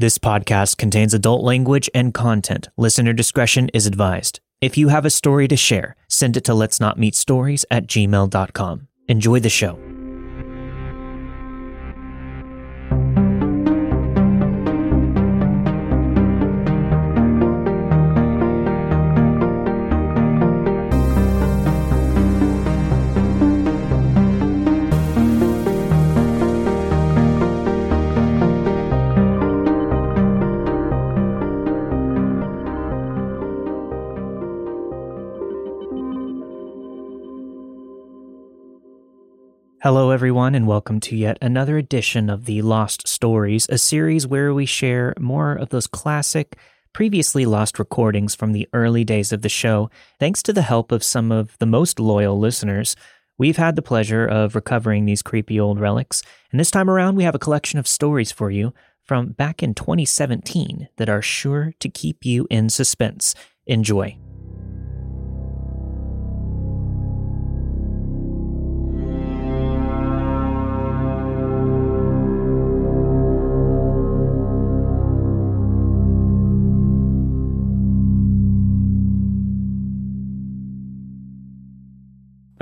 This podcast contains adult language and content. Listener discretion is advised. If you have a story to share, send it to let's not meet stories at gmail.com. Enjoy the show. Everyone, and welcome to yet another edition of the Lost Stories, a series where we share more of those classic, previously lost recordings from the early days of the show. Thanks to the help of some of the most loyal listeners, we've had the pleasure of recovering these creepy old relics, and this time around, we have a collection of stories for you from back in 2017 that are sure to keep you in suspense. Enjoy.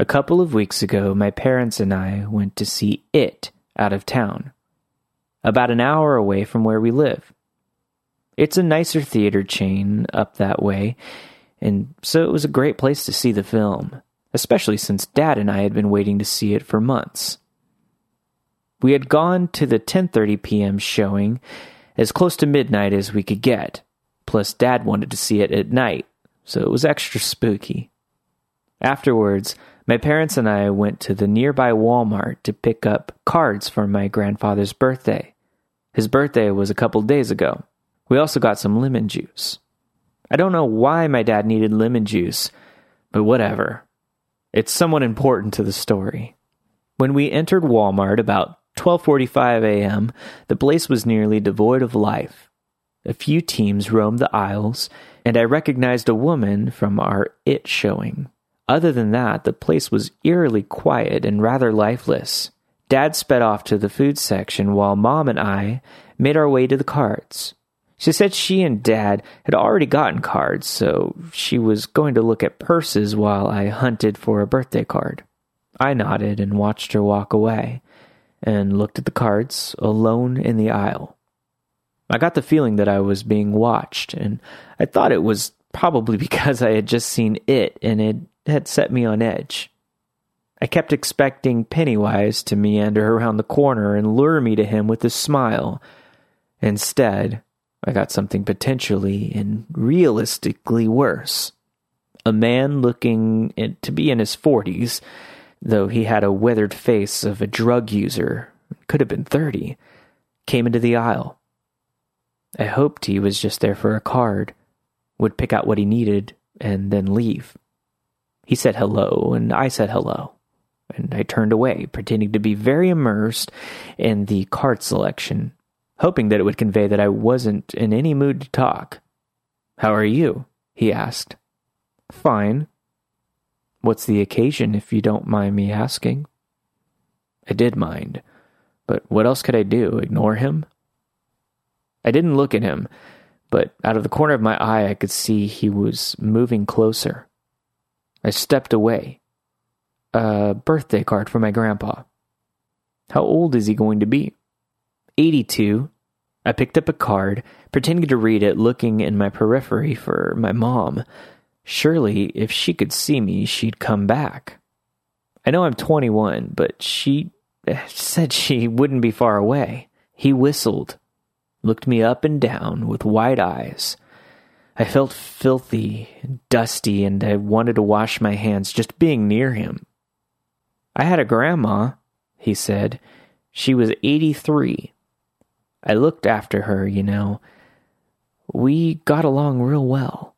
A couple of weeks ago, my parents and I went to see It out of town, about an hour away from where we live. It's a nicer theater chain up that way, and so it was a great place to see the film, especially since Dad and I had been waiting to see it for months. We had gone to the 10:30 p.m. showing, as close to midnight as we could get. Plus Dad wanted to see it at night, so it was extra spooky. Afterwards, my parents and I went to the nearby Walmart to pick up cards for my grandfather's birthday. His birthday was a couple days ago. We also got some lemon juice. I don't know why my dad needed lemon juice, but whatever. It's somewhat important to the story. When we entered Walmart about 12:45 a.m., the place was nearly devoid of life. A few teams roamed the aisles, and I recognized a woman from our It showing. Other than that, the place was eerily quiet and rather lifeless. Dad sped off to the food section while Mom and I made our way to the cards. She said she and Dad had already gotten cards, so she was going to look at purses while I hunted for a birthday card. I nodded and watched her walk away, and looked at the cards alone in the aisle. I got the feeling that I was being watched, and I thought it was probably because I had just seen it and it had set me on edge. I kept expecting Pennywise to meander around the corner and lure me to him with a smile. Instead, I got something potentially and realistically worse. A man looking to be in his forties, though he had a weathered face of a drug user, could have been thirty, came into the aisle. I hoped he was just there for a card, would pick out what he needed, and then leave. He said hello, and I said hello. And I turned away, pretending to be very immersed in the card selection, hoping that it would convey that I wasn't in any mood to talk. How are you? he asked. Fine. What's the occasion, if you don't mind me asking? I did mind, but what else could I do? Ignore him? I didn't look at him, but out of the corner of my eye I could see he was moving closer. I stepped away. A birthday card for my grandpa. How old is he going to be? 82. I picked up a card, pretending to read it, looking in my periphery for my mom. Surely, if she could see me, she'd come back. I know I'm 21, but she eh, said she wouldn't be far away. He whistled, looked me up and down with wide eyes. I felt filthy and dusty, and I wanted to wash my hands just being near him. I had a grandma, he said. She was 83. I looked after her, you know. We got along real well.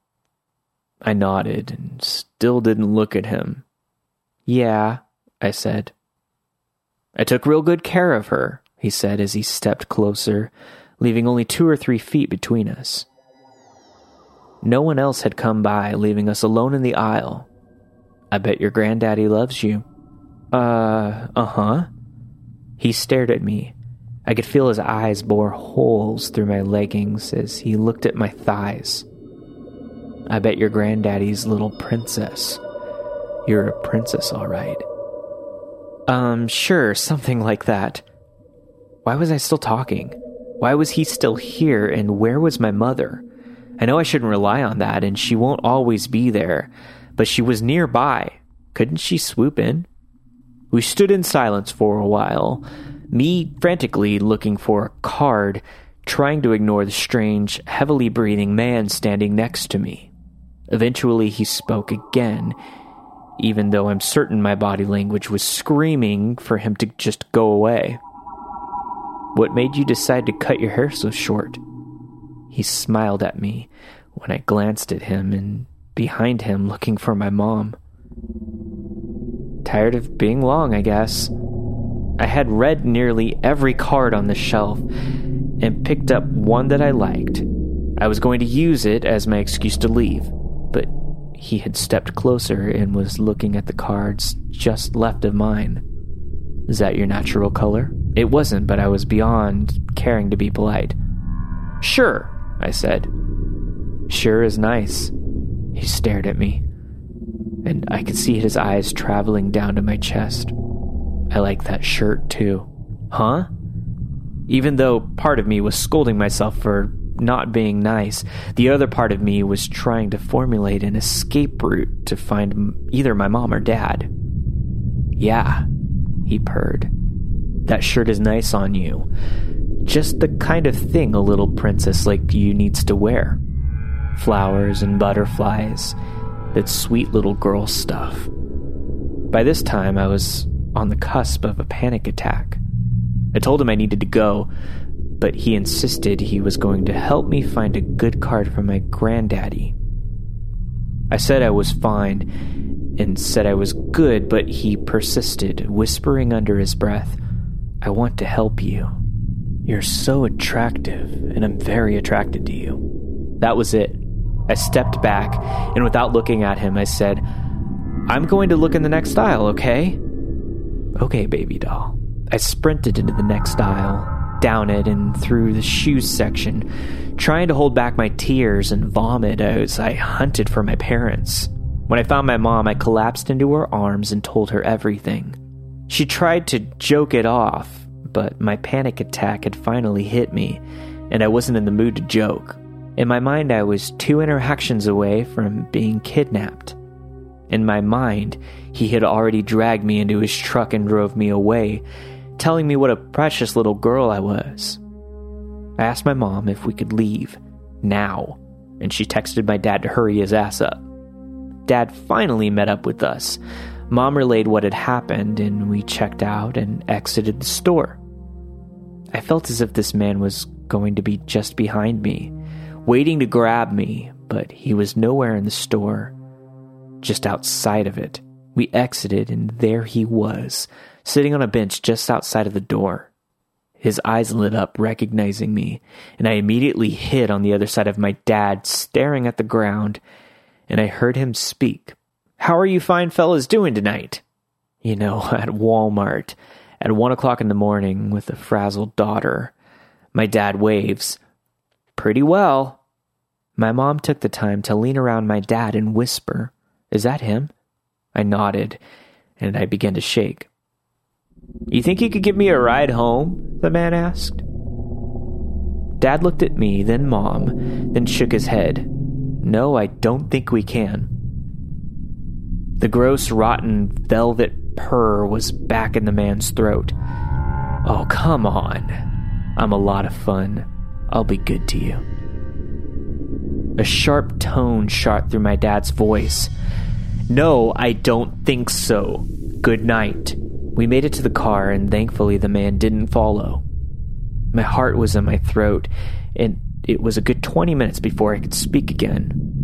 I nodded and still didn't look at him. Yeah, I said. I took real good care of her, he said as he stepped closer, leaving only two or three feet between us. No one else had come by, leaving us alone in the aisle. I bet your granddaddy loves you. Uh, uh huh. He stared at me, I could feel his eyes bore holes through my leggings as he looked at my thighs. I bet your granddaddy's little princess. You're a princess, all right. Um, sure, something like that. Why was I still talking? Why was he still here, and where was my mother? I know I shouldn't rely on that, and she won't always be there, but she was nearby. Couldn't she swoop in? We stood in silence for a while, me frantically looking for a card, trying to ignore the strange, heavily breathing man standing next to me. Eventually, he spoke again, even though I'm certain my body language was screaming for him to just go away. What made you decide to cut your hair so short? He smiled at me when I glanced at him and behind him looking for my mom. Tired of being long, I guess. I had read nearly every card on the shelf and picked up one that I liked. I was going to use it as my excuse to leave, but he had stepped closer and was looking at the cards just left of mine. Is that your natural color? It wasn't, but I was beyond caring to be polite. Sure, I said. Sure is nice. He stared at me, and I could see his eyes traveling down to my chest. I like that shirt too. Huh? Even though part of me was scolding myself for not being nice, the other part of me was trying to formulate an escape route to find either my mom or dad. Yeah, he purred. That shirt is nice on you. Just the kind of thing a little princess like you needs to wear. Flowers and butterflies. That sweet little girl stuff. By this time, I was on the cusp of a panic attack. I told him I needed to go, but he insisted he was going to help me find a good card for my granddaddy. I said I was fine and said I was good, but he persisted, whispering under his breath, I want to help you. You're so attractive, and I'm very attracted to you. That was it. I stepped back, and without looking at him, I said, I'm going to look in the next aisle, okay? Okay, baby doll. I sprinted into the next aisle, down it, and through the shoes section, trying to hold back my tears and vomit as I hunted for my parents. When I found my mom, I collapsed into her arms and told her everything. She tried to joke it off, but my panic attack had finally hit me, and I wasn't in the mood to joke. In my mind, I was two interactions away from being kidnapped. In my mind, he had already dragged me into his truck and drove me away, telling me what a precious little girl I was. I asked my mom if we could leave, now, and she texted my dad to hurry his ass up. Dad finally met up with us. Mom relayed what had happened, and we checked out and exited the store. I felt as if this man was going to be just behind me, waiting to grab me, but he was nowhere in the store just outside of it. We exited, and there he was, sitting on a bench just outside of the door. His eyes lit up, recognizing me, and I immediately hid on the other side of my dad, staring at the ground, and I heard him speak. How are you fine fellas doing tonight? You know, at Walmart, at one o'clock in the morning, with a frazzled daughter. My dad waves. Pretty well. My mom took the time to lean around my dad and whisper. Is that him? I nodded, and I began to shake. You think you could give me a ride home? the man asked. Dad looked at me, then Mom, then shook his head. No, I don't think we can. The gross, rotten, velvet purr was back in the man's throat. Oh, come on. I'm a lot of fun. I'll be good to you. A sharp tone shot through my dad's voice. No, I don't think so. Good night. We made it to the car, and thankfully the man didn't follow. My heart was in my throat, and it was a good 20 minutes before I could speak again.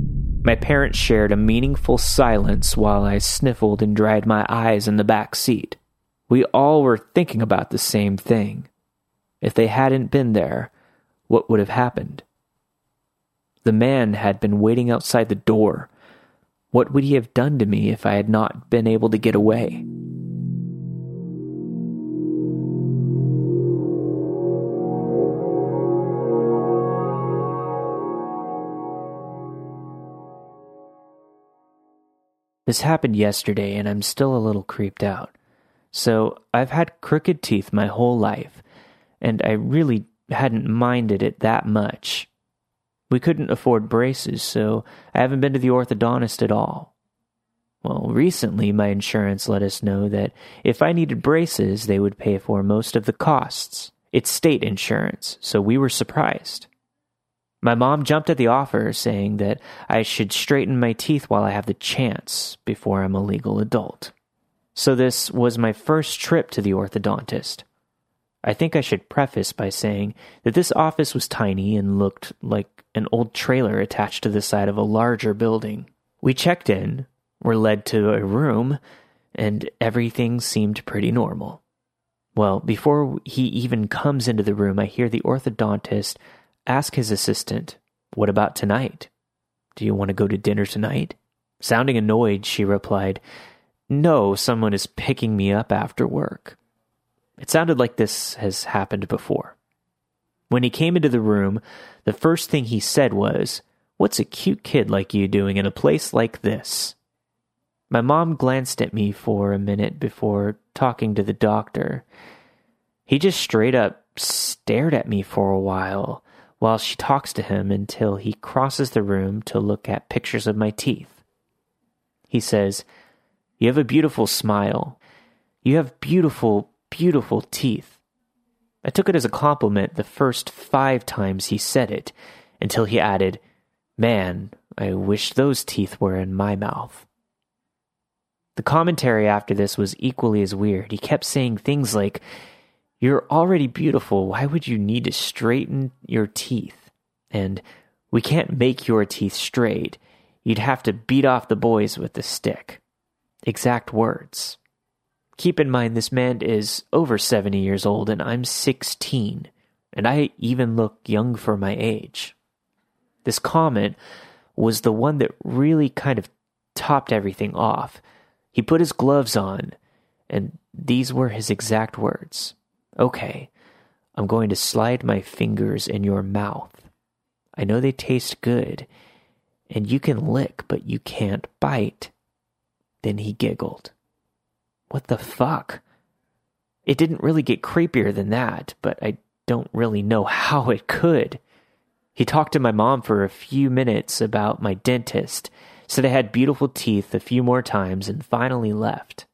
My parents shared a meaningful silence while I sniffled and dried my eyes in the back seat. We all were thinking about the same thing. If they hadn't been there, what would have happened? The man had been waiting outside the door, what would he have done to me if I had not been able to get away? This happened yesterday, and I'm still a little creeped out. So, I've had crooked teeth my whole life, and I really hadn't minded it that much. We couldn't afford braces, so I haven't been to the orthodontist at all. Well, recently my insurance let us know that if I needed braces, they would pay for most of the costs. It's state insurance, so we were surprised. My mom jumped at the offer, saying that I should straighten my teeth while I have the chance before I'm a legal adult. So this was my first trip to the orthodontist. I think I should preface by saying that this office was tiny and looked like an old trailer attached to the side of a larger building. We checked in, were led to a room, and everything seemed pretty normal. Well, before he even comes into the room, I hear the orthodontist ask his assistant, What about tonight? Do you want to go to dinner tonight? Sounding annoyed, she replied, No, someone is picking me up after work. It sounded like this has happened before. When he came into the room, the first thing he said was, What's a cute kid like you doing in a place like this? My mom glanced at me for a minute before talking to the doctor. He just straight up stared at me for a while while she talks to him until he crosses the room to look at pictures of my teeth. He says, You have a beautiful smile. You have beautiful, beautiful teeth. I took it as a compliment the first five times he said it, until he added, Man, I wish those teeth were in my mouth. The commentary after this was equally as weird. He kept saying things like, You're already beautiful. Why would you need to straighten your teeth? And we can't make your teeth straight. You'd have to beat off the boys with the stick. Exact words. Keep in mind, this man is over 70 years old and I'm 16, and I even look young for my age. This comment was the one that really kind of topped everything off. He put his gloves on, and these were his exact words Okay, I'm going to slide my fingers in your mouth. I know they taste good, and you can lick, but you can't bite. Then he giggled. What the fuck? It didn't really get creepier than that, but I don't really know how it could. He talked to my mom for a few minutes about my dentist, said I had beautiful teeth a few more times, and finally left.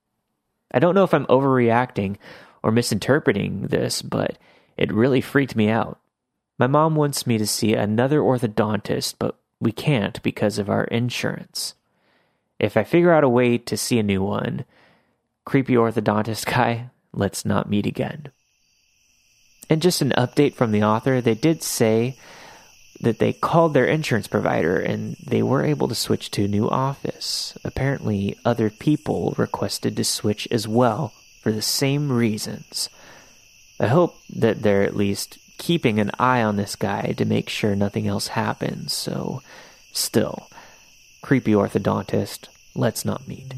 I don't know if I'm overreacting or misinterpreting this, but it really freaked me out. My mom wants me to see another orthodontist, but we can't because of our insurance. If I figure out a way to see a new one, creepy orthodontist guy, let's not meet again. And just an update from the author, they did say that they called their insurance provider and they were able to switch to a new office. Apparently, other people requested to switch as well for the same reasons. I hope that they're at least keeping an eye on this guy to make sure nothing else happens, so still, creepy orthodontist, let's not meet.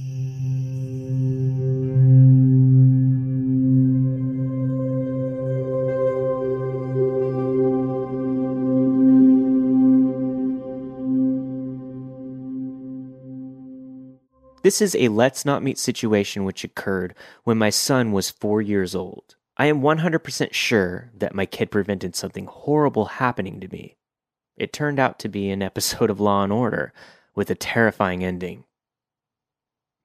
This is a let's not meet situation which occurred when my son was four years old. I am 100% sure that my kid prevented something horrible happening to me. It turned out to be an episode of Law and Order with a terrifying ending.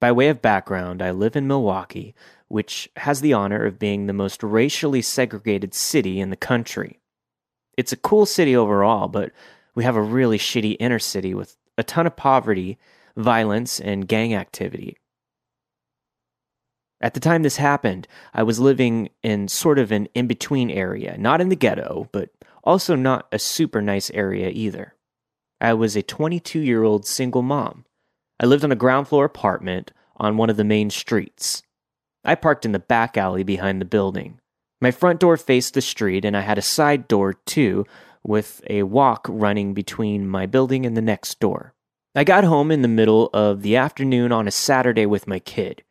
By way of background, I live in Milwaukee, which has the honor of being the most racially segregated city in the country. It's a cool city overall, but we have a really shitty inner city with a ton of poverty violence, and gang activity. At the time this happened, I was living in sort of an in between area, not in the ghetto, but also not a super nice area either. I was a 22 year old single mom. I lived on a ground floor apartment on one of the main streets. I parked in the back alley behind the building. My front door faced the street, and I had a side door too, with a walk running between my building and the next door. I got home in the middle of the afternoon on a Saturday with my kid.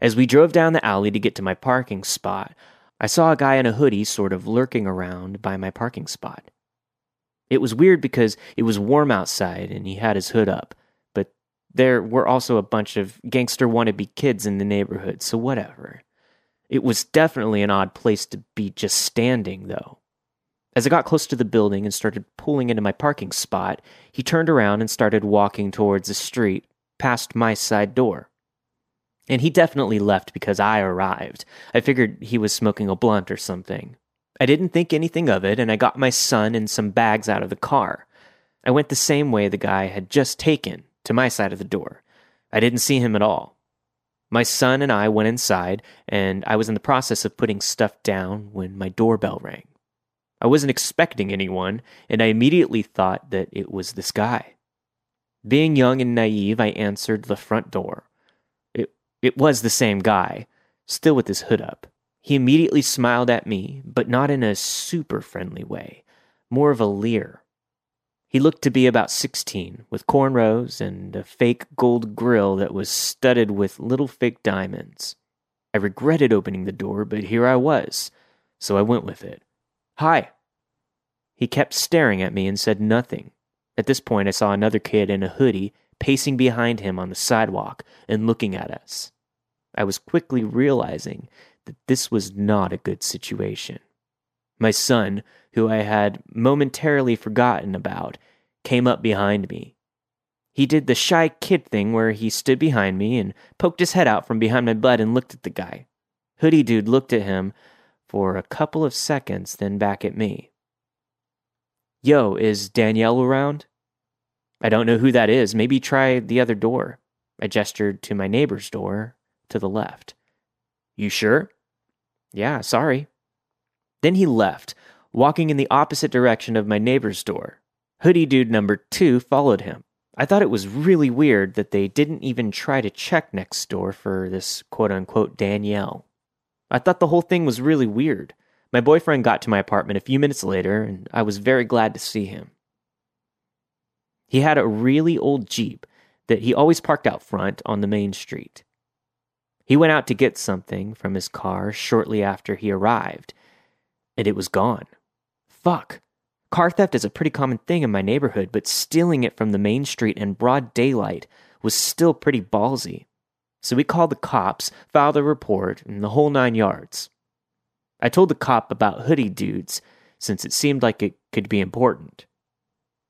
As we drove down the alley to get to my parking spot, I saw a guy in a hoodie sort of lurking around by my parking spot. It was weird because it was warm outside and he had his hood up, but There were also a bunch of gangster wannabe kids in the neighborhood, so whatever. It was definitely an odd place to be just standing, though. As I got close to the building and started pulling into my parking spot, he turned around and started walking towards the street, past my side door. And he definitely left because I arrived. I figured he was smoking a blunt or something. I didn't think anything of it, and I got my son and some bags out of the car. I went the same way the guy had just taken, to my side of the door. I didn't see him at all. My son and I went inside, and I was in the process of putting stuff down when my doorbell rang. I wasn't expecting anyone, and I immediately thought that it was this guy. Being young and naive, I answered the front door. It, it was the same guy, still with his hood up. He immediately smiled at me, but not in a super friendly way, more of a leer. He looked to be about 16, with cornrows and a fake gold grill that was studded with little fake diamonds. I regretted opening the door, but here I was, so I went with it. Hi. He kept staring at me and said nothing. At this point, I saw another kid in a hoodie pacing behind him on the sidewalk and looking at us. I was quickly realizing that this was not a good situation. My son, who I had momentarily forgotten about, came up behind me. He did the shy kid thing where he stood behind me and poked his head out from behind my butt and looked at the guy. Hoodie Dude looked at him for a couple of seconds, then back at me. Yo, is Danielle around? I don't know who that is. Maybe try the other door. I gestured to my neighbor's door to the left. You sure? Yeah, sorry. Then he left, walking in the opposite direction of my neighbor's door. Hoodie Dude number two followed him. I thought it was really weird that they didn't even try to check next door for this quote unquote Danielle. I thought the whole thing was really weird. My boyfriend got to my apartment a few minutes later, and I was very glad to see him. He had a really old Jeep that he always parked out front on the main street. He went out to get something from his car shortly after he arrived, and it was gone. Fuck. Car theft is a pretty common thing in my neighborhood, but stealing it from the main street in broad daylight was still pretty ballsy. So we called the cops, filed a report, and the whole nine yards. I told the cop about hoodie dudes, since it seemed like it could be important.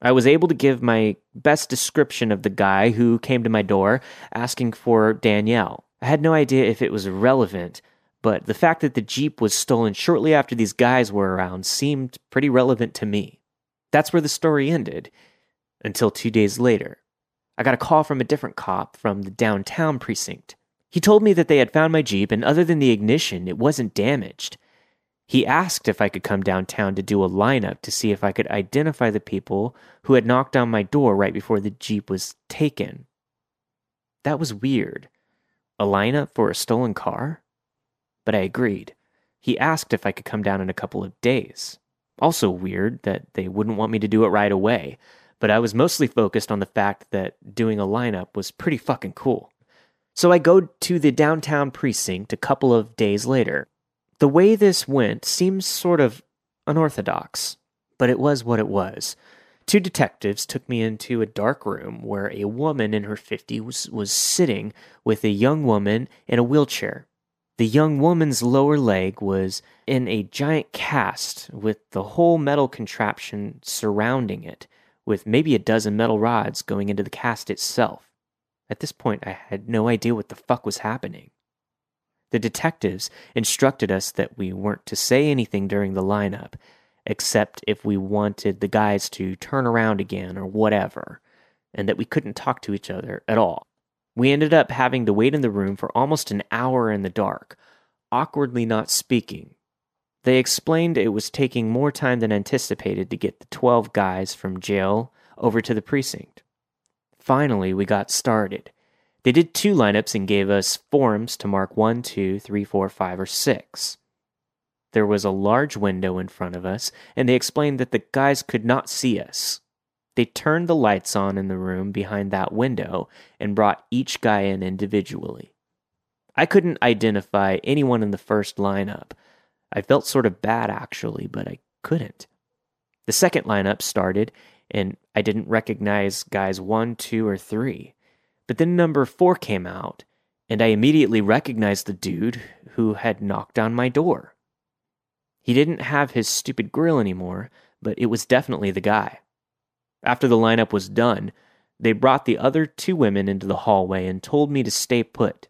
I was able to give my best description of the guy who came to my door asking for Danielle. I had no idea if it was relevant, but the fact that the Jeep was stolen shortly after these guys were around seemed pretty relevant to me. That's where the story ended, until two days later. I got a call from a different cop from the downtown precinct. He told me that they had found my Jeep, and other than the ignition, it wasn't damaged. He asked if I could come downtown to do a lineup to see if I could identify the people who had knocked on my door right before the Jeep was taken. That was weird. A lineup for a stolen car? but I agreed. He asked if I could come down in a couple of days. Also weird that they wouldn't want me to do it right away, but I was mostly focused on the fact that doing a lineup was pretty fucking cool. So I go to the downtown precinct a couple of days later. The way this went seems sort of unorthodox, but it was what it was. Two detectives took me into a dark room where a woman in her 50s was, was sitting with a young woman in a wheelchair. The young woman's lower leg was in a giant cast with the whole metal contraption surrounding it, with maybe a dozen metal rods going into the cast itself. At this point, I had no idea what the fuck was happening. The detectives instructed us that we weren't to say anything during the lineup, except if we wanted the guys to turn around again or whatever, and that we couldn't talk to each other at all. We ended up having to wait in the room for almost an hour in the dark, awkwardly not speaking. They explained it was taking more time than anticipated to get the 12 guys from jail over to the precinct. Finally, we got started. They did two lineups and gave us forms to mark one, two, three, four, five, or 6. There was a large window in front of us, and they explained that the guys could not see us. They turned the lights on in the room behind that window and brought each guy in individually. I couldn't identify anyone in the first lineup. I felt sort of bad actually, but I couldn't. The second lineup started, and I didn't recognize guys one, two, or three. But then number four came out, and I immediately recognized the dude who had knocked on my door. He didn't have his stupid grill anymore, but it was definitely the guy. After the lineup was done, they brought the other two women into the hallway and told me to stay put.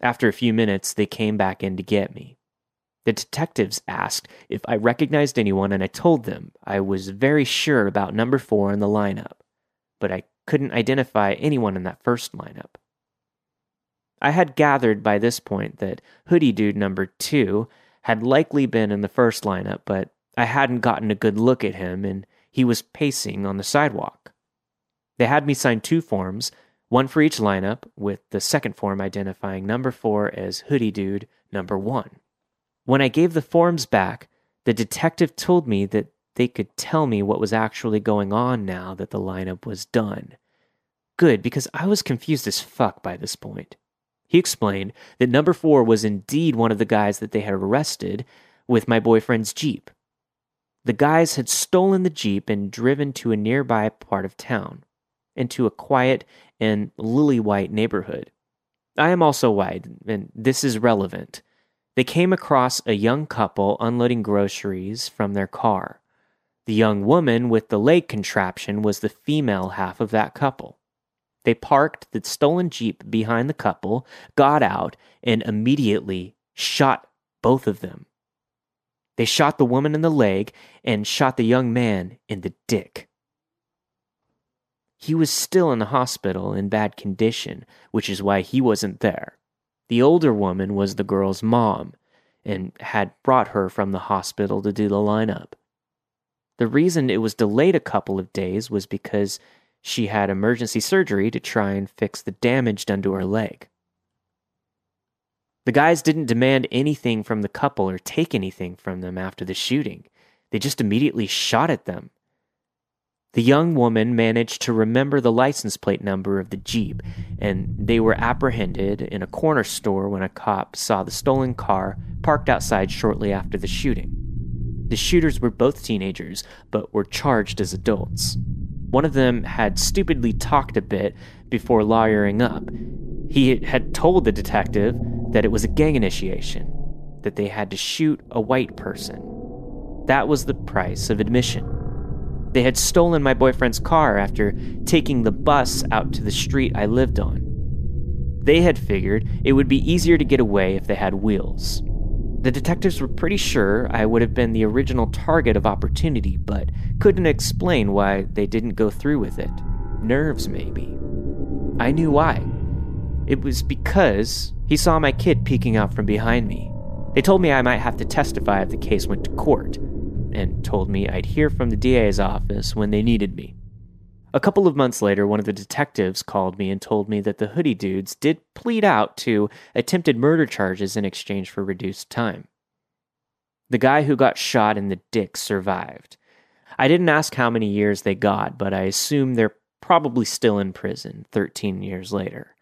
After a few minutes, they came back in to get me. The detectives asked if I recognized anyone, and I told them I was very sure about number four in the lineup, but I couldn't identify anyone in that first lineup. I had gathered by this point that Hoodie Dude number two had likely been in the first lineup, but I hadn't gotten a good look at him, and he was pacing on the sidewalk. They had me sign two forms, one for each lineup, with the second form identifying number four as Hoodie Dude number one. When I gave the forms back, the detective told me that they could tell me what was actually going on now that the lineup was done. Good, because I was confused as fuck by this point. He explained that number four was indeed one of the guys that they had arrested with my boyfriend's Jeep. The guys had stolen the Jeep and driven to a nearby part of town, into a quiet and lily white neighborhood. I am also white, and this is relevant. They came across a young couple unloading groceries from their car. The young woman with the leg contraption was the female half of that couple. They parked the stolen Jeep behind the couple, got out, and immediately shot both of them. They shot the woman in the leg and shot the young man in the dick. He was still in the hospital in bad condition, which is why he wasn't there. The older woman was the girl's mom and had brought her from the hospital to do the lineup. The reason it was delayed a couple of days was because she had emergency surgery to try and fix the damage done to her leg. The guys didn't demand anything from the couple or take anything from them after the shooting. They just immediately shot at them. The young woman managed to remember the license plate number of the Jeep, and they were apprehended in a corner store when a cop saw the stolen car parked outside shortly after the shooting. The shooters were both teenagers, but were charged as adults. One of them had stupidly talked a bit before lawyering up. He had told the detective that it was a gang initiation, that they had to shoot a white person. That was the price of admission. They had stolen my boyfriend's car after taking the bus out to the street I lived on. They had figured it would be easier to get away if they had wheels. The detectives were pretty sure I would have been the original target of opportunity, but couldn't explain why they didn't go through with it. Nerves, maybe. I knew why. It was because he saw my kid peeking out from behind me. They told me I might have to testify if the case went to court and told me I'd hear from the DA's office when they needed me. A couple of months later, one of the detectives called me and told me that the hoodie dudes did plead out to attempted murder charges in exchange for reduced time. The guy who got shot in the dick survived. I didn't ask how many years they got, but I assume they're probably still in prison 13 years later.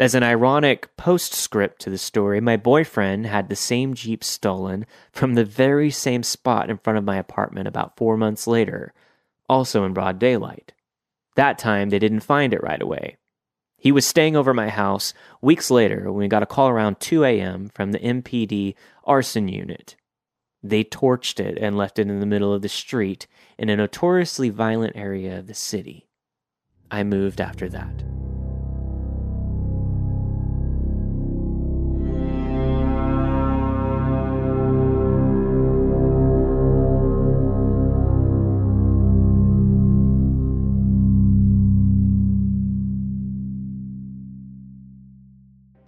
As an ironic postscript to the story, my boyfriend had the same Jeep stolen from the very same spot in front of my apartment about four months later, also in broad daylight. That time, they didn't find it right away. He was staying over my house weeks later when we got a call around 2 a.m. from the MPD arson unit. They torched it and left it in the middle of the street in a notoriously violent area of the city. I moved after that.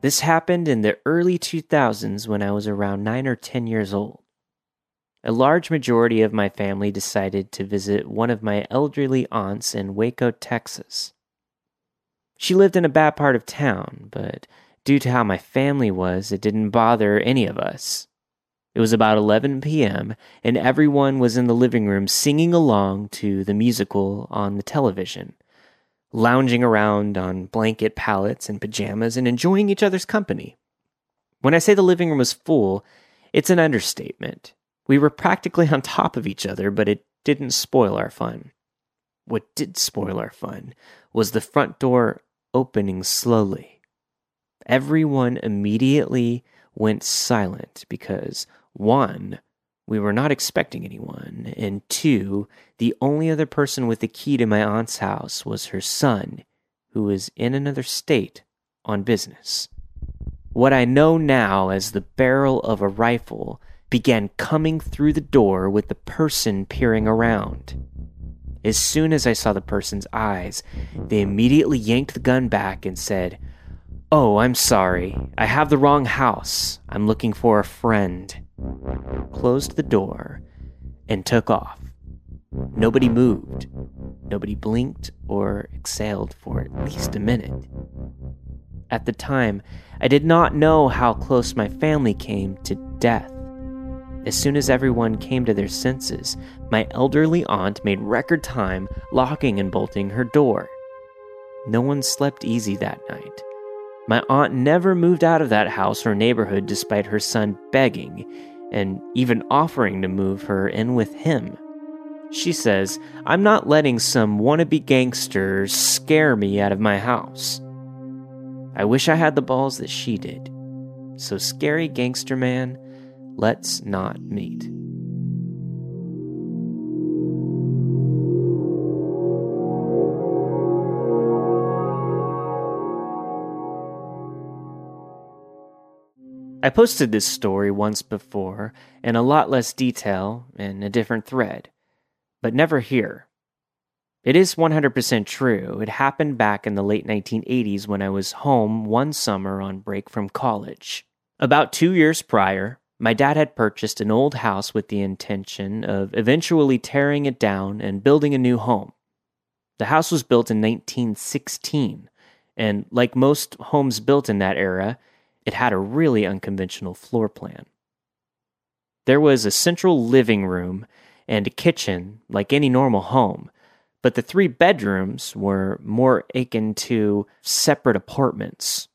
This happened in the early 2000s when I was around 9 or 10 years old. A large majority of my family decided to visit one of my elderly aunts in Waco, Texas. She lived in a bad part of town, but due to how my family was, it didn't bother any of us. It was about 11 p.m., and everyone was in the living room singing along to the musical on the television lounging around on blanket pallets and pajamas and enjoying each other's company. When I say the living room was full, it's an understatement. We were practically on top of each other, but it didn't spoil our fun. What did spoil our fun was the front door opening slowly. Everyone immediately went silent because, one, we were not expecting anyone, and two, the only other person with the key to my aunt's house was her son, who was in another state on business. What I know now as the barrel of a rifle began coming through the door with the person peering around. As soon as I saw the person's eyes, they immediately yanked the gun back and said, Oh, I'm sorry. I have the wrong house. I'm looking for a friend. Closed the door and took off. Nobody moved. Nobody blinked or exhaled for at least a minute. At the time, I did not know how close my family came to death. As soon as everyone came to their senses, my elderly aunt made record time locking and bolting her door. No one slept easy that night. My aunt never moved out of that house or neighborhood despite her son begging and even offering to move her in with him. She says, I'm not letting some wannabe gangster scare me out of my house. I wish I had the balls that she did. So, scary gangster man, Let's not meet. I posted this story once before in a lot less detail in a different thread, but never here. It is 100% true. It happened back in the late 1980s when I was home one summer on break from college. About two years prior, my dad had purchased an old house with the intention of eventually tearing it down and building a new home. The house was built in 1916, and like most homes built in that era, it had a really unconventional floor plan. There was a central living room and a kitchen like any normal home, but the three bedrooms were more akin to separate apartments.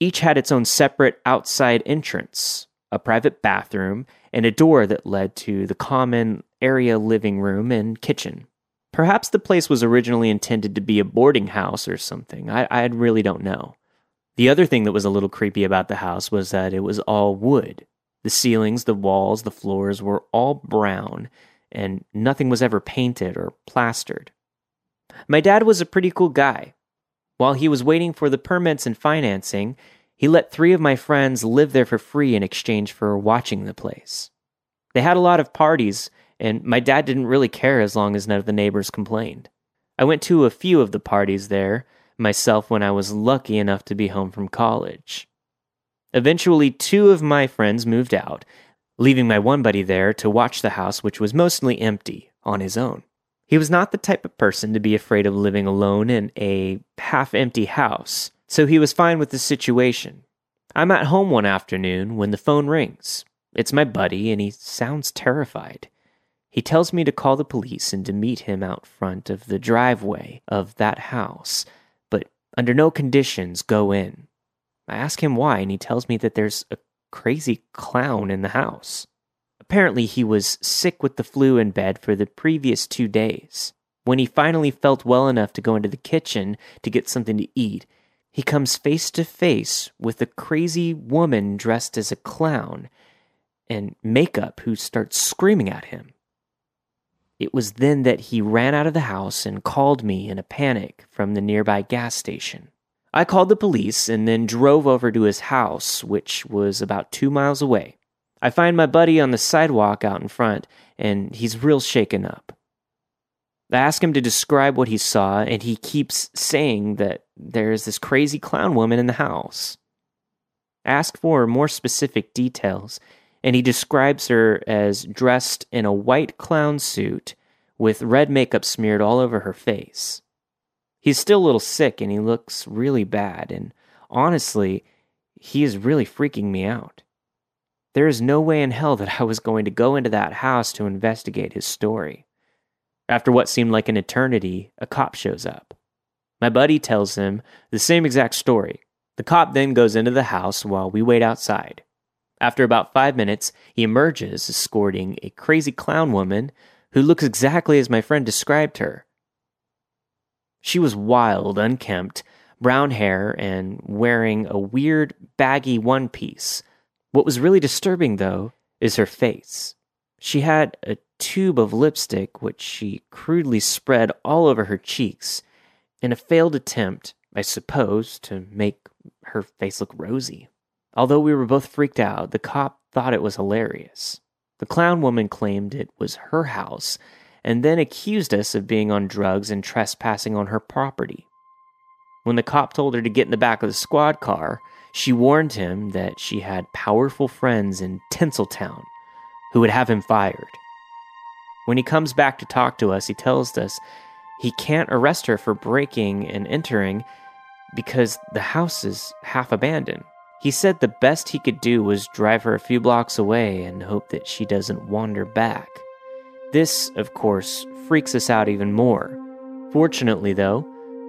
Each had its own separate outside entrance, a private bathroom, and a door that led to the common area living room and kitchen. Perhaps the place was originally intended to be a boarding house or something. I, I really don't know. The other thing that was a little creepy about the house was that it was all wood. The ceilings, the walls, the floors were all brown, and nothing was ever painted or plastered. My dad was a pretty cool guy. While he was waiting for the permits and financing, he let three of my friends live there for free in exchange for watching the place. They had a lot of parties, and my dad didn't really care as long as none of the neighbors complained. I went to a few of the parties there myself when I was lucky enough to be home from college. Eventually, two of my friends moved out, leaving my one buddy there to watch the house, which was mostly empty, on his own. He was not the type of person to be afraid of living alone in a half empty house, so he was fine with the situation. I'm at home one afternoon when the phone rings. It's my buddy, and he sounds terrified. He tells me to call the police and to meet him out front of the driveway of that house, under no conditions go in. I ask him why, and he tells me that there's a crazy clown in the house. Apparently, he was sick with the flu in bed for the previous two days. When he finally felt well enough to go into the kitchen to get something to eat, he comes face to face with a crazy woman dressed as a clown and makeup who starts screaming at him. It was then that he ran out of the house and called me in a panic from the nearby gas station. I called the police and then drove over to his house, which was about two miles away. I find my buddy on the sidewalk out in front, and he's real shaken up. I ask him to describe what he saw, and he keeps saying that there's this crazy clown woman in the house. I ask for more specific details, and he describes her as dressed in a white clown suit with red makeup smeared all over her face. He's still a little sick and he looks really bad, and honestly, he is really freaking me out. There is no way in hell that I was going to go into that house to investigate his story. After what seemed like an eternity, a cop shows up. My buddy tells him the same exact story. The cop then goes into the house while we wait outside. After about five minutes, he emerges escorting a crazy clown woman who looks exactly as my friend described her. She was wild, unkempt, brown hair, and wearing a weird, baggy one piece. What was really disturbing, though, is her face. She had a tube of lipstick which she crudely spread all over her cheeks in a failed attempt, I suppose, to make her face look rosy. Although we were both freaked out, the cop thought it was hilarious. The clown woman claimed it was her house and then accused us of being on drugs and trespassing on her property. When the cop told her to get in the back of the squad car, she warned him that she had powerful friends in Tinseltown who would have him fired. When he comes back to talk to us, he tells us he can't arrest her for breaking and entering because the house is half abandoned. He said the best he could do was drive her a few blocks away and hope that she doesn't wander back. This, of course, freaks us out even more. Fortunately, though,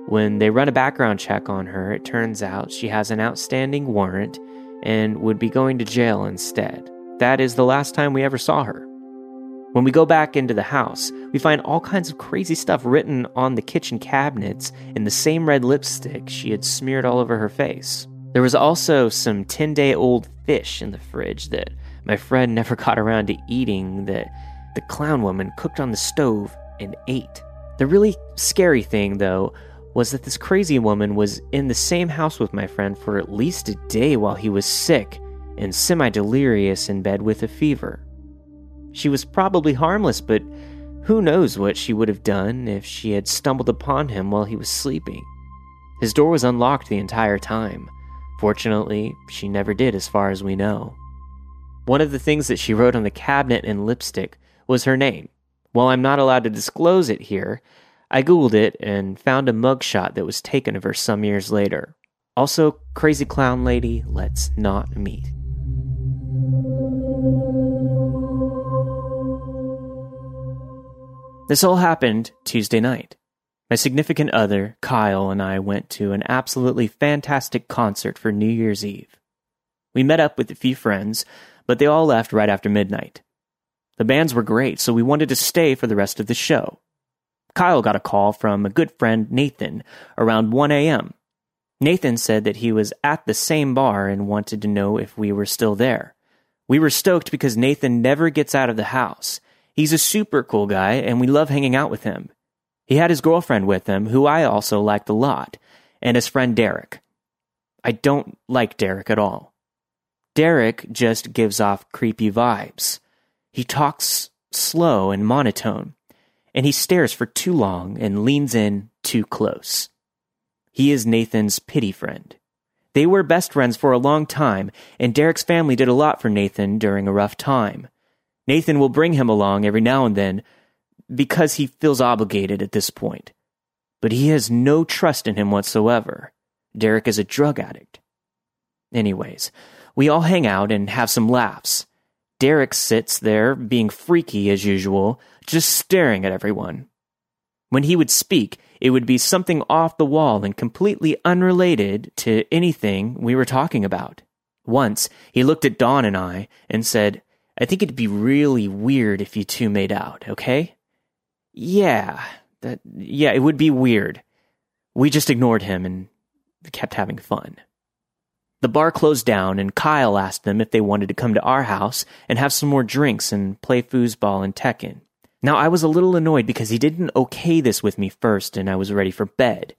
when they run a background check on her, it turns out she has an outstanding warrant and would be going to jail instead. That is the last time we ever saw her. When we go back into the house, we find all kinds of crazy stuff written on the kitchen cabinets in the same red lipstick she had smeared all over her face. There was also some 10 day old fish in the fridge that my friend never got around to eating that the clown woman cooked on the stove and ate. The really scary thing, though, was that this crazy woman was in the same house with my friend for at least a day while he was sick and semi delirious in bed with a fever. She was probably harmless, but who knows what she would have done if she had stumbled upon him while he was sleeping. His door was unlocked the entire time. Fortunately, she never did, as far as we know. One of the things that she wrote on the cabinet in lipstick was her name. While I'm not allowed to disclose it here, I googled it and found a mugshot that was taken of her some years later. Also, Crazy Clown Lady, let's not meet. This all happened Tuesday night. My significant other, Kyle, and I went to an absolutely fantastic concert for New Year's Eve. We met up with a few friends, but they all left right after midnight. The bands were great, so we wanted to stay for the rest of the show. Kyle got a call from a good friend, Nathan, around 1 a.m. Nathan said that he was at the same bar and wanted to know if we were still there. We were stoked because Nathan never gets out of the house, He's a super cool guy, and we love hanging out with him. He had his girlfriend with him, who I also liked a lot, and his friend Derek. I don't like Derek at all. Derek just gives off creepy vibes. He talks slow and monotone, and he stares for too long and leans in too close. He is Nathan's pity friend. They were best friends for a long time, and Derek's family did a lot for Nathan during a rough time. Nathan will bring him along every now and then because he feels obligated at this point. But he has no trust in him whatsoever. Derek is a drug addict. Anyways, we all hang out and have some laughs. Derek sits there, being freaky as usual, just staring at everyone. When he would speak, it would be something off the wall and completely unrelated to anything we were talking about. Once, he looked at Dawn and I and said, I think it'd be really weird if you two made out, okay? Yeah, that, yeah, it would be weird. We just ignored him and kept having fun. The bar closed down, and Kyle asked them if they wanted to come to our house and have some more drinks and play foosball and Tekken. Now, I was a little annoyed because he didn't okay this with me first, and I was ready for bed.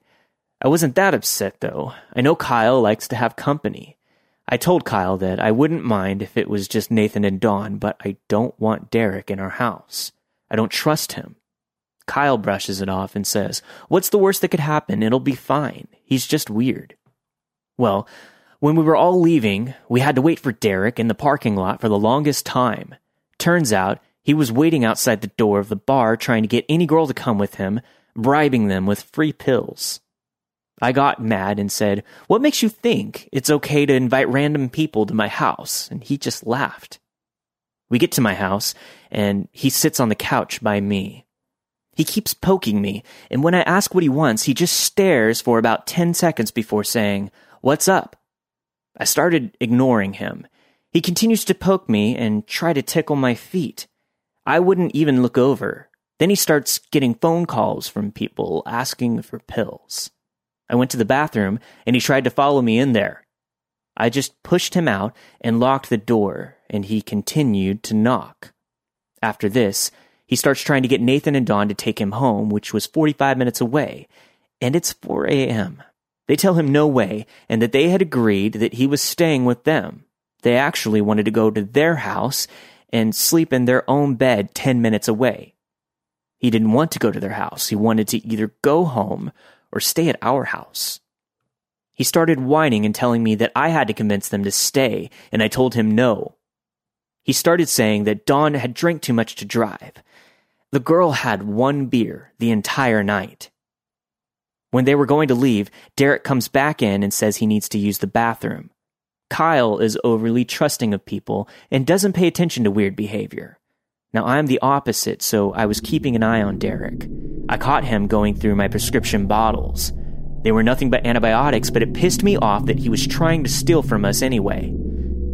I wasn't that upset, though. I know Kyle likes to have company. I told Kyle that I wouldn't mind if it was just Nathan and Dawn, but I don't want Derek in our house. I don't trust him. Kyle brushes it off and says, What's the worst that could happen? It'll be fine. He's just weird. Well, when we were all leaving, we had to wait for Derek in the parking lot for the longest time. Turns out, he was waiting outside the door of the bar trying to get any girl to come with him, bribing them with free pills. I got mad and said, What makes you think it's okay to invite random people to my house? And he just laughed. We get to my house, and he sits on the couch by me. He keeps poking me, and when I ask what he wants, he just stares for about 10 seconds before saying, What's up? I started ignoring him. He continues to poke me and try to tickle my feet. I wouldn't even look over. Then he starts getting phone calls from people asking for pills. I went to the bathroom and he tried to follow me in there. I just pushed him out and locked the door, and he continued to knock. After this, he starts trying to get Nathan and Dawn to take him home, which was 45 minutes away, and it's 4 a.m. They tell him no way and that they had agreed that he was staying with them. They actually wanted to go to their house and sleep in their own bed 10 minutes away. He didn't want to go to their house. He wanted to either go home or stay at our house. He started whining and telling me that I had to convince them to stay, and I told him no. He started saying that Dawn had drank too much to drive. The girl had one beer the entire night. When they were going to leave, Derek comes back in and says he needs to use the bathroom. Kyle is overly trusting of people and doesn't pay attention to weird behavior. Now, I'm the opposite, so I was keeping an eye on Derek. I caught him going through my prescription bottles. They were nothing but antibiotics, but it pissed me off that he was trying to steal from us anyway.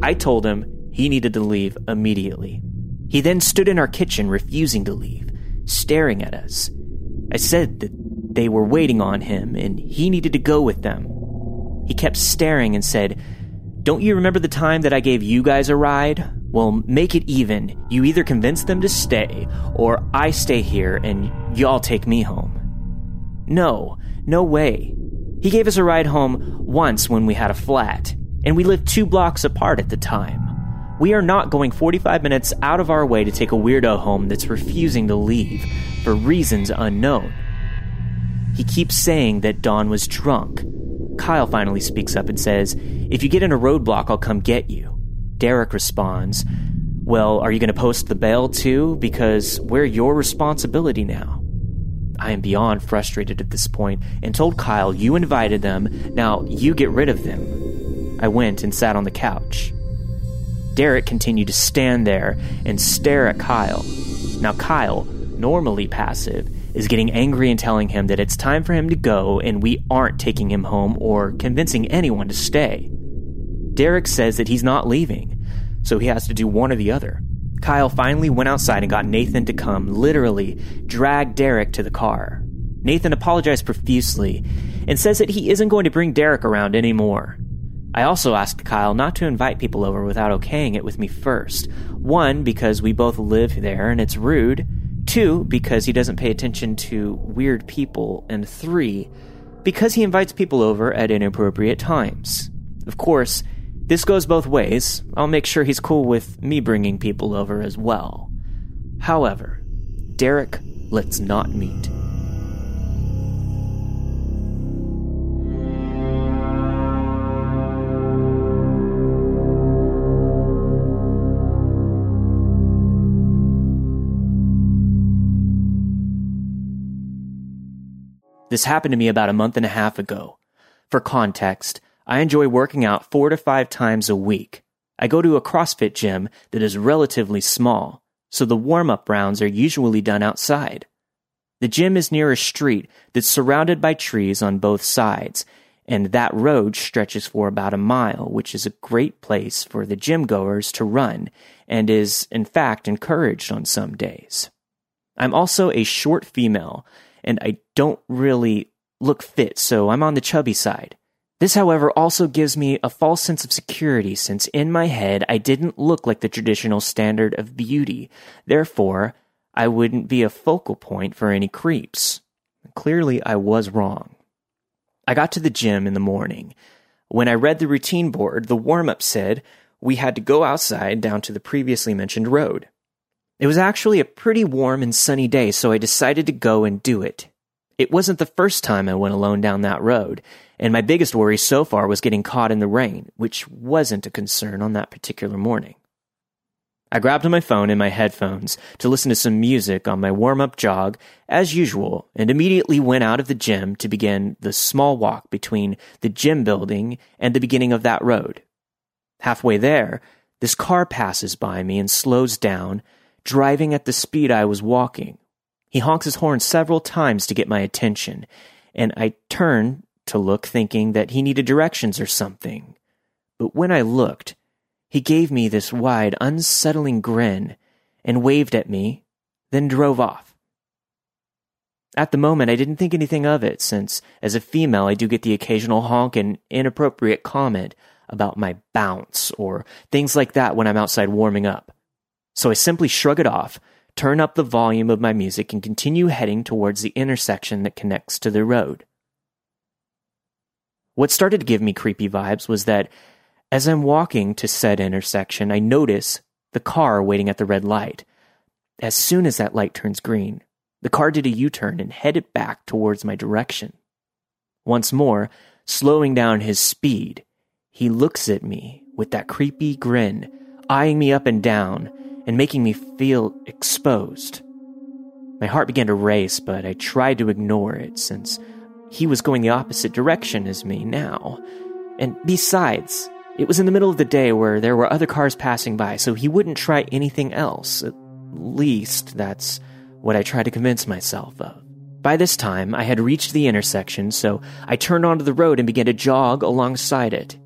I told him he needed to leave immediately. He then stood in our kitchen, refusing to leave, staring at us. I said that they were waiting on him, and he needed to go with them. He kept staring and said, Don't you remember the time that I gave you guys a ride? Well, make it even. You either convince them to stay, or I stay here and y'all take me home. No, no way. He gave us a ride home once when we had a flat, and we lived two blocks apart at the time. We are not going 45 minutes out of our way to take a weirdo home that's refusing to leave for reasons unknown. He keeps saying that Dawn was drunk. Kyle finally speaks up and says, If you get in a roadblock, I'll come get you. Derek responds, Well, are you going to post the bail too? Because we're your responsibility now. I am beyond frustrated at this point and told Kyle, You invited them, now you get rid of them. I went and sat on the couch. Derek continued to stand there and stare at Kyle. Now, Kyle, normally passive, is getting angry and telling him that it's time for him to go and we aren't taking him home or convincing anyone to stay. Derek says that he's not leaving, so he has to do one or the other. Kyle finally went outside and got Nathan to come, literally drag Derek to the car. Nathan apologized profusely and says that he isn't going to bring Derek around anymore. I also asked Kyle not to invite people over without okaying it with me first. One, because we both live there and it's rude. Two, because he doesn't pay attention to weird people. And three, because he invites people over at inappropriate times. Of course, this goes both ways. I'll make sure he's cool with me bringing people over as well. However, Derek let's not meet. This happened to me about a month and a half ago. For context, I enjoy working out four to five times a week. I go to a CrossFit gym that is relatively small, so the warm up rounds are usually done outside. The gym is near a street that's surrounded by trees on both sides, and that road stretches for about a mile, which is a great place for the gym goers to run and is, in fact, encouraged on some days. I'm also a short female, and I don't really look fit, so I'm on the chubby side. This, however, also gives me a false sense of security since in my head I didn't look like the traditional standard of beauty. Therefore, I wouldn't be a focal point for any creeps. Clearly, I was wrong. I got to the gym in the morning. When I read the routine board, the warm up said we had to go outside down to the previously mentioned road. It was actually a pretty warm and sunny day, so I decided to go and do it. It wasn't the first time I went alone down that road, and my biggest worry so far was getting caught in the rain, which wasn't a concern on that particular morning. I grabbed my phone and my headphones to listen to some music on my warm up jog, as usual, and immediately went out of the gym to begin the small walk between the gym building and the beginning of that road. Halfway there, this car passes by me and slows down, driving at the speed I was walking. He honks his horn several times to get my attention, and I turn to look thinking that he needed directions or something. But when I looked, he gave me this wide, unsettling grin and waved at me, then drove off. At the moment, I didn't think anything of it, since as a female, I do get the occasional honk and inappropriate comment about my bounce or things like that when I'm outside warming up. So I simply shrug it off, turn up the volume of my music, and continue heading towards the intersection that connects to the road. What started to give me creepy vibes was that as I'm walking to said intersection, I notice the car waiting at the red light. As soon as that light turns green, the car did a U turn and headed back towards my direction. Once more, slowing down his speed, he looks at me with that creepy grin, eyeing me up and down and making me feel exposed. My heart began to race, but I tried to ignore it since he was going the opposite direction as me now. And besides, it was in the middle of the day where there were other cars passing by, so he wouldn't try anything else. At least that's what I tried to convince myself of. By this time, I had reached the intersection, so I turned onto the road and began to jog alongside it.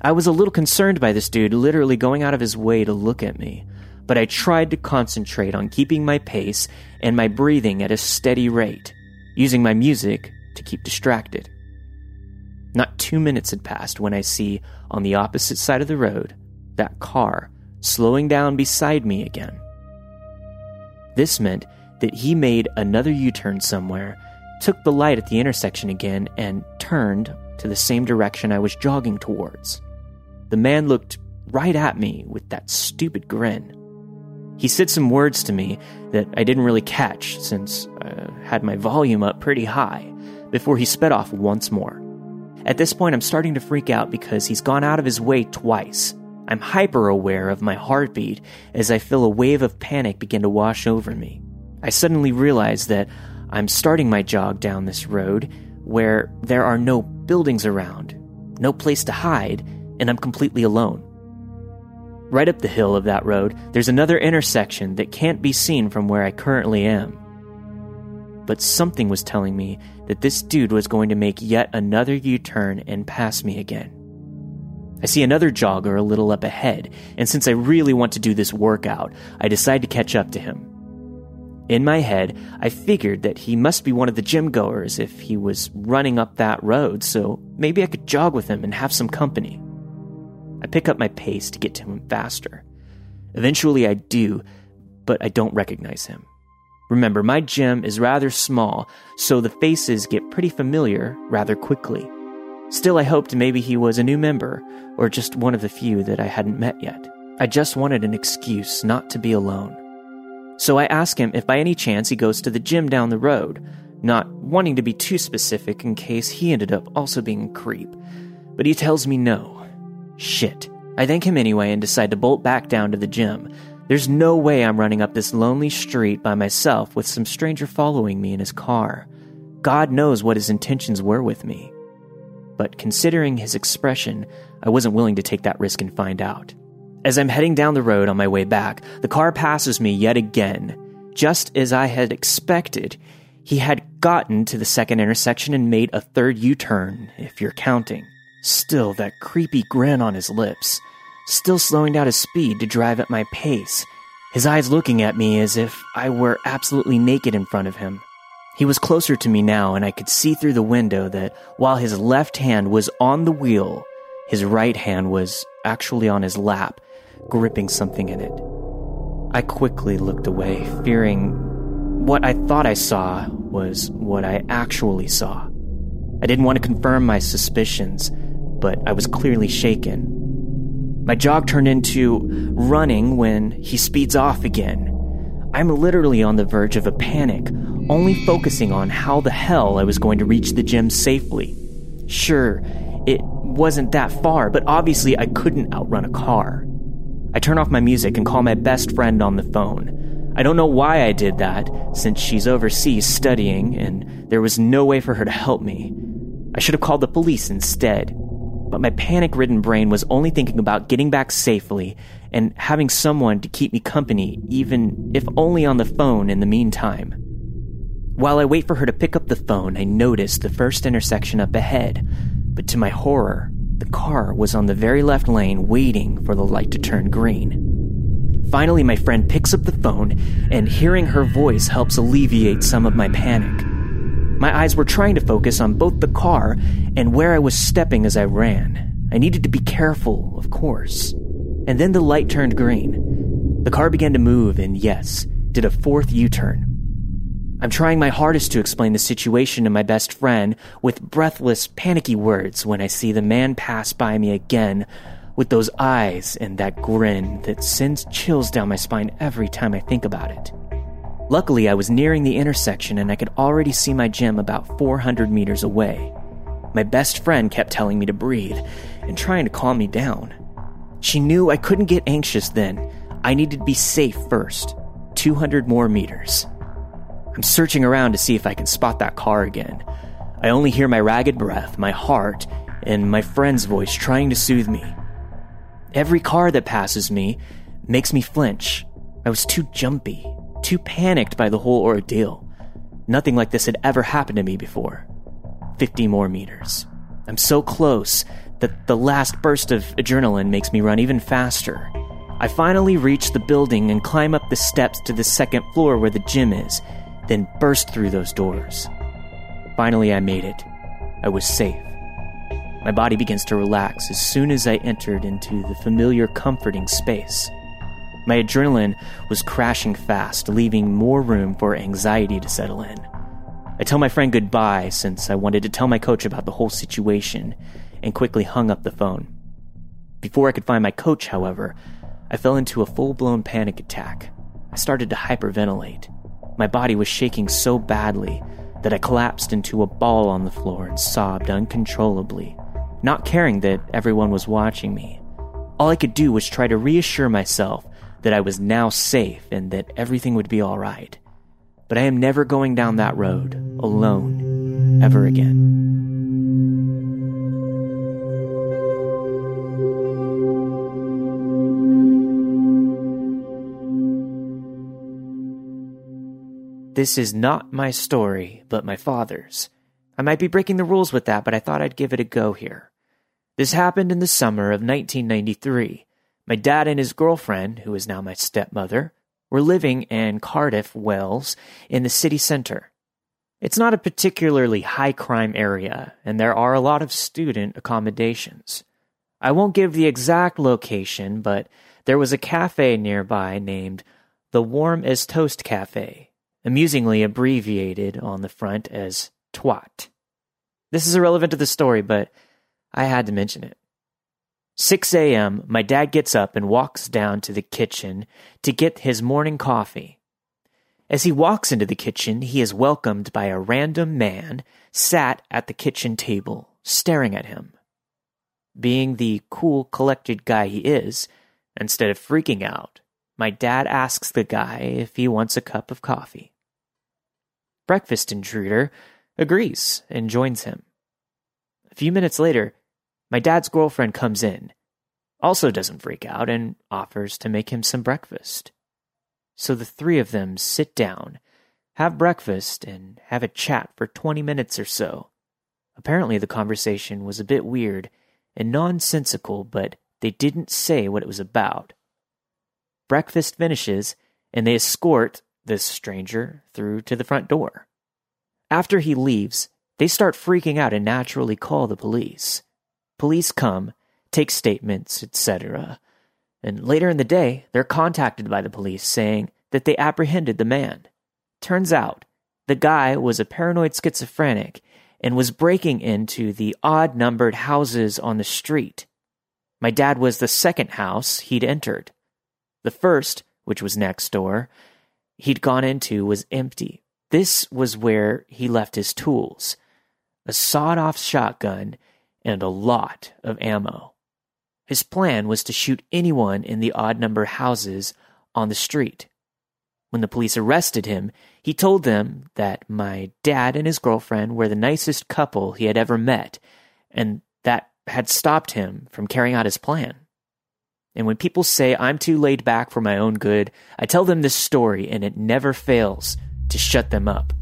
I was a little concerned by this dude literally going out of his way to look at me, but I tried to concentrate on keeping my pace and my breathing at a steady rate, using my music to keep distracted. Not two minutes had passed when I see, on the opposite side of the road, that car slowing down beside me again. This meant that he made another U turn somewhere, took the light at the intersection again, and turned to the same direction I was jogging towards. The man looked right at me with that stupid grin. He said some words to me that I didn't really catch since I had my volume up pretty high before he sped off once more. At this point, I'm starting to freak out because he's gone out of his way twice. I'm hyper aware of my heartbeat as I feel a wave of panic begin to wash over me. I suddenly realize that I'm starting my jog down this road where there are no buildings around, no place to hide, and I'm completely alone. Right up the hill of that road, there's another intersection that can't be seen from where I currently am. But something was telling me that this dude was going to make yet another U turn and pass me again. I see another jogger a little up ahead, and since I really want to do this workout, I decide to catch up to him. In my head, I figured that he must be one of the gym goers if he was running up that road, so maybe I could jog with him and have some company. I pick up my pace to get to him faster. Eventually, I do, but I don't recognize him. Remember, my gym is rather small, so the faces get pretty familiar rather quickly. Still, I hoped maybe he was a new member, or just one of the few that I hadn't met yet. I just wanted an excuse not to be alone. So I ask him if by any chance he goes to the gym down the road, not wanting to be too specific in case he ended up also being a creep. But he tells me no. Shit. I thank him anyway and decide to bolt back down to the gym. There's no way I'm running up this lonely street by myself with some stranger following me in his car. God knows what his intentions were with me. But considering his expression, I wasn't willing to take that risk and find out. As I'm heading down the road on my way back, the car passes me yet again. Just as I had expected, he had gotten to the second intersection and made a third U turn, if you're counting. Still, that creepy grin on his lips. Still slowing down his speed to drive at my pace. His eyes looking at me as if I were absolutely naked in front of him. He was closer to me now, and I could see through the window that while his left hand was on the wheel, his right hand was actually on his lap, gripping something in it. I quickly looked away, fearing what I thought I saw was what I actually saw. I didn't want to confirm my suspicions, but I was clearly shaken. My jog turned into running when he speeds off again. I'm literally on the verge of a panic, only focusing on how the hell I was going to reach the gym safely. Sure, it wasn't that far, but obviously I couldn't outrun a car. I turn off my music and call my best friend on the phone. I don't know why I did that, since she's overseas studying and there was no way for her to help me. I should have called the police instead. But my panic ridden brain was only thinking about getting back safely and having someone to keep me company, even if only on the phone in the meantime. While I wait for her to pick up the phone, I notice the first intersection up ahead, but to my horror, the car was on the very left lane waiting for the light to turn green. Finally, my friend picks up the phone, and hearing her voice helps alleviate some of my panic. My eyes were trying to focus on both the car and where I was stepping as I ran. I needed to be careful, of course. And then the light turned green. The car began to move and, yes, did a fourth U turn. I'm trying my hardest to explain the situation to my best friend with breathless, panicky words when I see the man pass by me again with those eyes and that grin that sends chills down my spine every time I think about it. Luckily, I was nearing the intersection and I could already see my gym about 400 meters away. My best friend kept telling me to breathe and trying to calm me down. She knew I couldn't get anxious then. I needed to be safe first. 200 more meters. I'm searching around to see if I can spot that car again. I only hear my ragged breath, my heart, and my friend's voice trying to soothe me. Every car that passes me makes me flinch. I was too jumpy, too panicked by the whole ordeal. Nothing like this had ever happened to me before. 50 more meters. I'm so close that the last burst of adrenaline makes me run even faster. I finally reach the building and climb up the steps to the second floor where the gym is, then burst through those doors. Finally, I made it. I was safe. My body begins to relax as soon as I entered into the familiar, comforting space. My adrenaline was crashing fast, leaving more room for anxiety to settle in. I tell my friend goodbye since I wanted to tell my coach about the whole situation and quickly hung up the phone. Before I could find my coach, however, I fell into a full blown panic attack. I started to hyperventilate. My body was shaking so badly that I collapsed into a ball on the floor and sobbed uncontrollably, not caring that everyone was watching me. All I could do was try to reassure myself that I was now safe and that everything would be alright. But I am never going down that road alone ever again. This is not my story, but my father's. I might be breaking the rules with that, but I thought I'd give it a go here. This happened in the summer of 1993. My dad and his girlfriend, who is now my stepmother, were living in Cardiff, Wales, in the city centre. It's not a particularly high crime area, and there are a lot of student accommodations. I won't give the exact location, but there was a cafe nearby named the Warm as Toast Cafe, amusingly abbreviated on the front as twat. This is irrelevant to the story, but I had to mention it. 6 a.m., my dad gets up and walks down to the kitchen to get his morning coffee. As he walks into the kitchen, he is welcomed by a random man sat at the kitchen table, staring at him. Being the cool, collected guy he is, instead of freaking out, my dad asks the guy if he wants a cup of coffee. Breakfast intruder agrees and joins him. A few minutes later, my dad's girlfriend comes in, also doesn't freak out, and offers to make him some breakfast. So the three of them sit down, have breakfast, and have a chat for 20 minutes or so. Apparently, the conversation was a bit weird and nonsensical, but they didn't say what it was about. Breakfast finishes, and they escort this stranger through to the front door. After he leaves, they start freaking out and naturally call the police. Police come, take statements, etc. And later in the day, they're contacted by the police saying that they apprehended the man. Turns out, the guy was a paranoid schizophrenic and was breaking into the odd numbered houses on the street. My dad was the second house he'd entered. The first, which was next door, he'd gone into was empty. This was where he left his tools a sawed off shotgun and a lot of ammo. His plan was to shoot anyone in the odd number houses on the street. When the police arrested him, he told them that my dad and his girlfriend were the nicest couple he had ever met, and that had stopped him from carrying out his plan. And when people say I'm too laid back for my own good, I tell them this story, and it never fails to shut them up.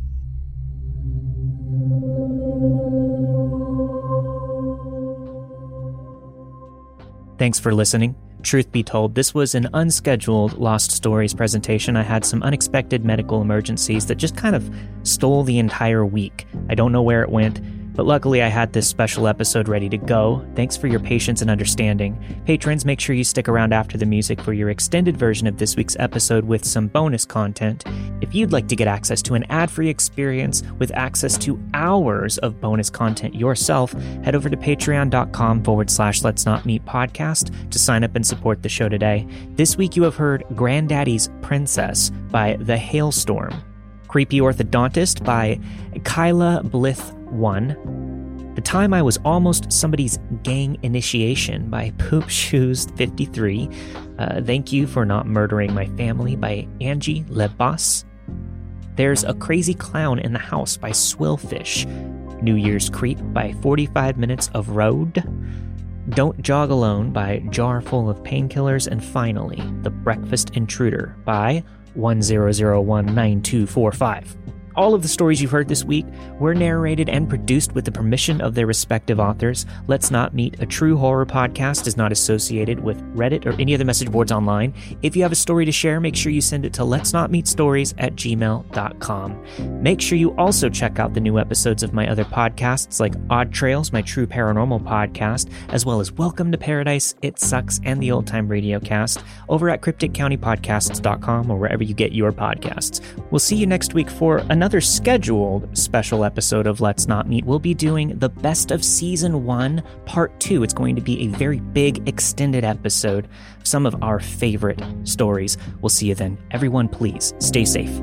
Thanks for listening. Truth be told, this was an unscheduled Lost Stories presentation. I had some unexpected medical emergencies that just kind of stole the entire week. I don't know where it went, but luckily, I had this special episode ready to go. Thanks for your patience and understanding. Patrons, make sure you stick around after the music for your extended version of this week's episode with some bonus content. If you'd like to get access to an ad free experience with access to hours of bonus content yourself, head over to patreon.com forward slash let's not meet podcast to sign up and support the show today. This week, you have heard Granddaddy's Princess by The Hailstorm. Creepy Orthodontist by Kyla Blythe 1. The Time I Was Almost Somebody's Gang Initiation by Poop Shoes 53. Uh, Thank You for Not Murdering My Family by Angie Leboss. There's a Crazy Clown in the House by Swillfish. New Year's Creep by 45 Minutes of Road. Don't Jog Alone by Jar Full of Painkillers. And finally, The Breakfast Intruder by 10019245. All of the stories you've heard this week were narrated and produced with the permission of their respective authors. Let's Not Meet, a true horror podcast, is not associated with Reddit or any other message boards online. If you have a story to share, make sure you send it to let's not meet stories at gmail.com. Make sure you also check out the new episodes of my other podcasts like Odd Trails, my true paranormal podcast, as well as Welcome to Paradise, It Sucks, and the Old Time Radio Cast over at crypticcountypodcasts.com or wherever you get your podcasts. We'll see you next week for another another scheduled special episode of Let's Not Meet, we'll be doing the best of season one, part two. It's going to be a very big, extended episode of some of our favorite stories. We'll see you then. Everyone, please stay safe.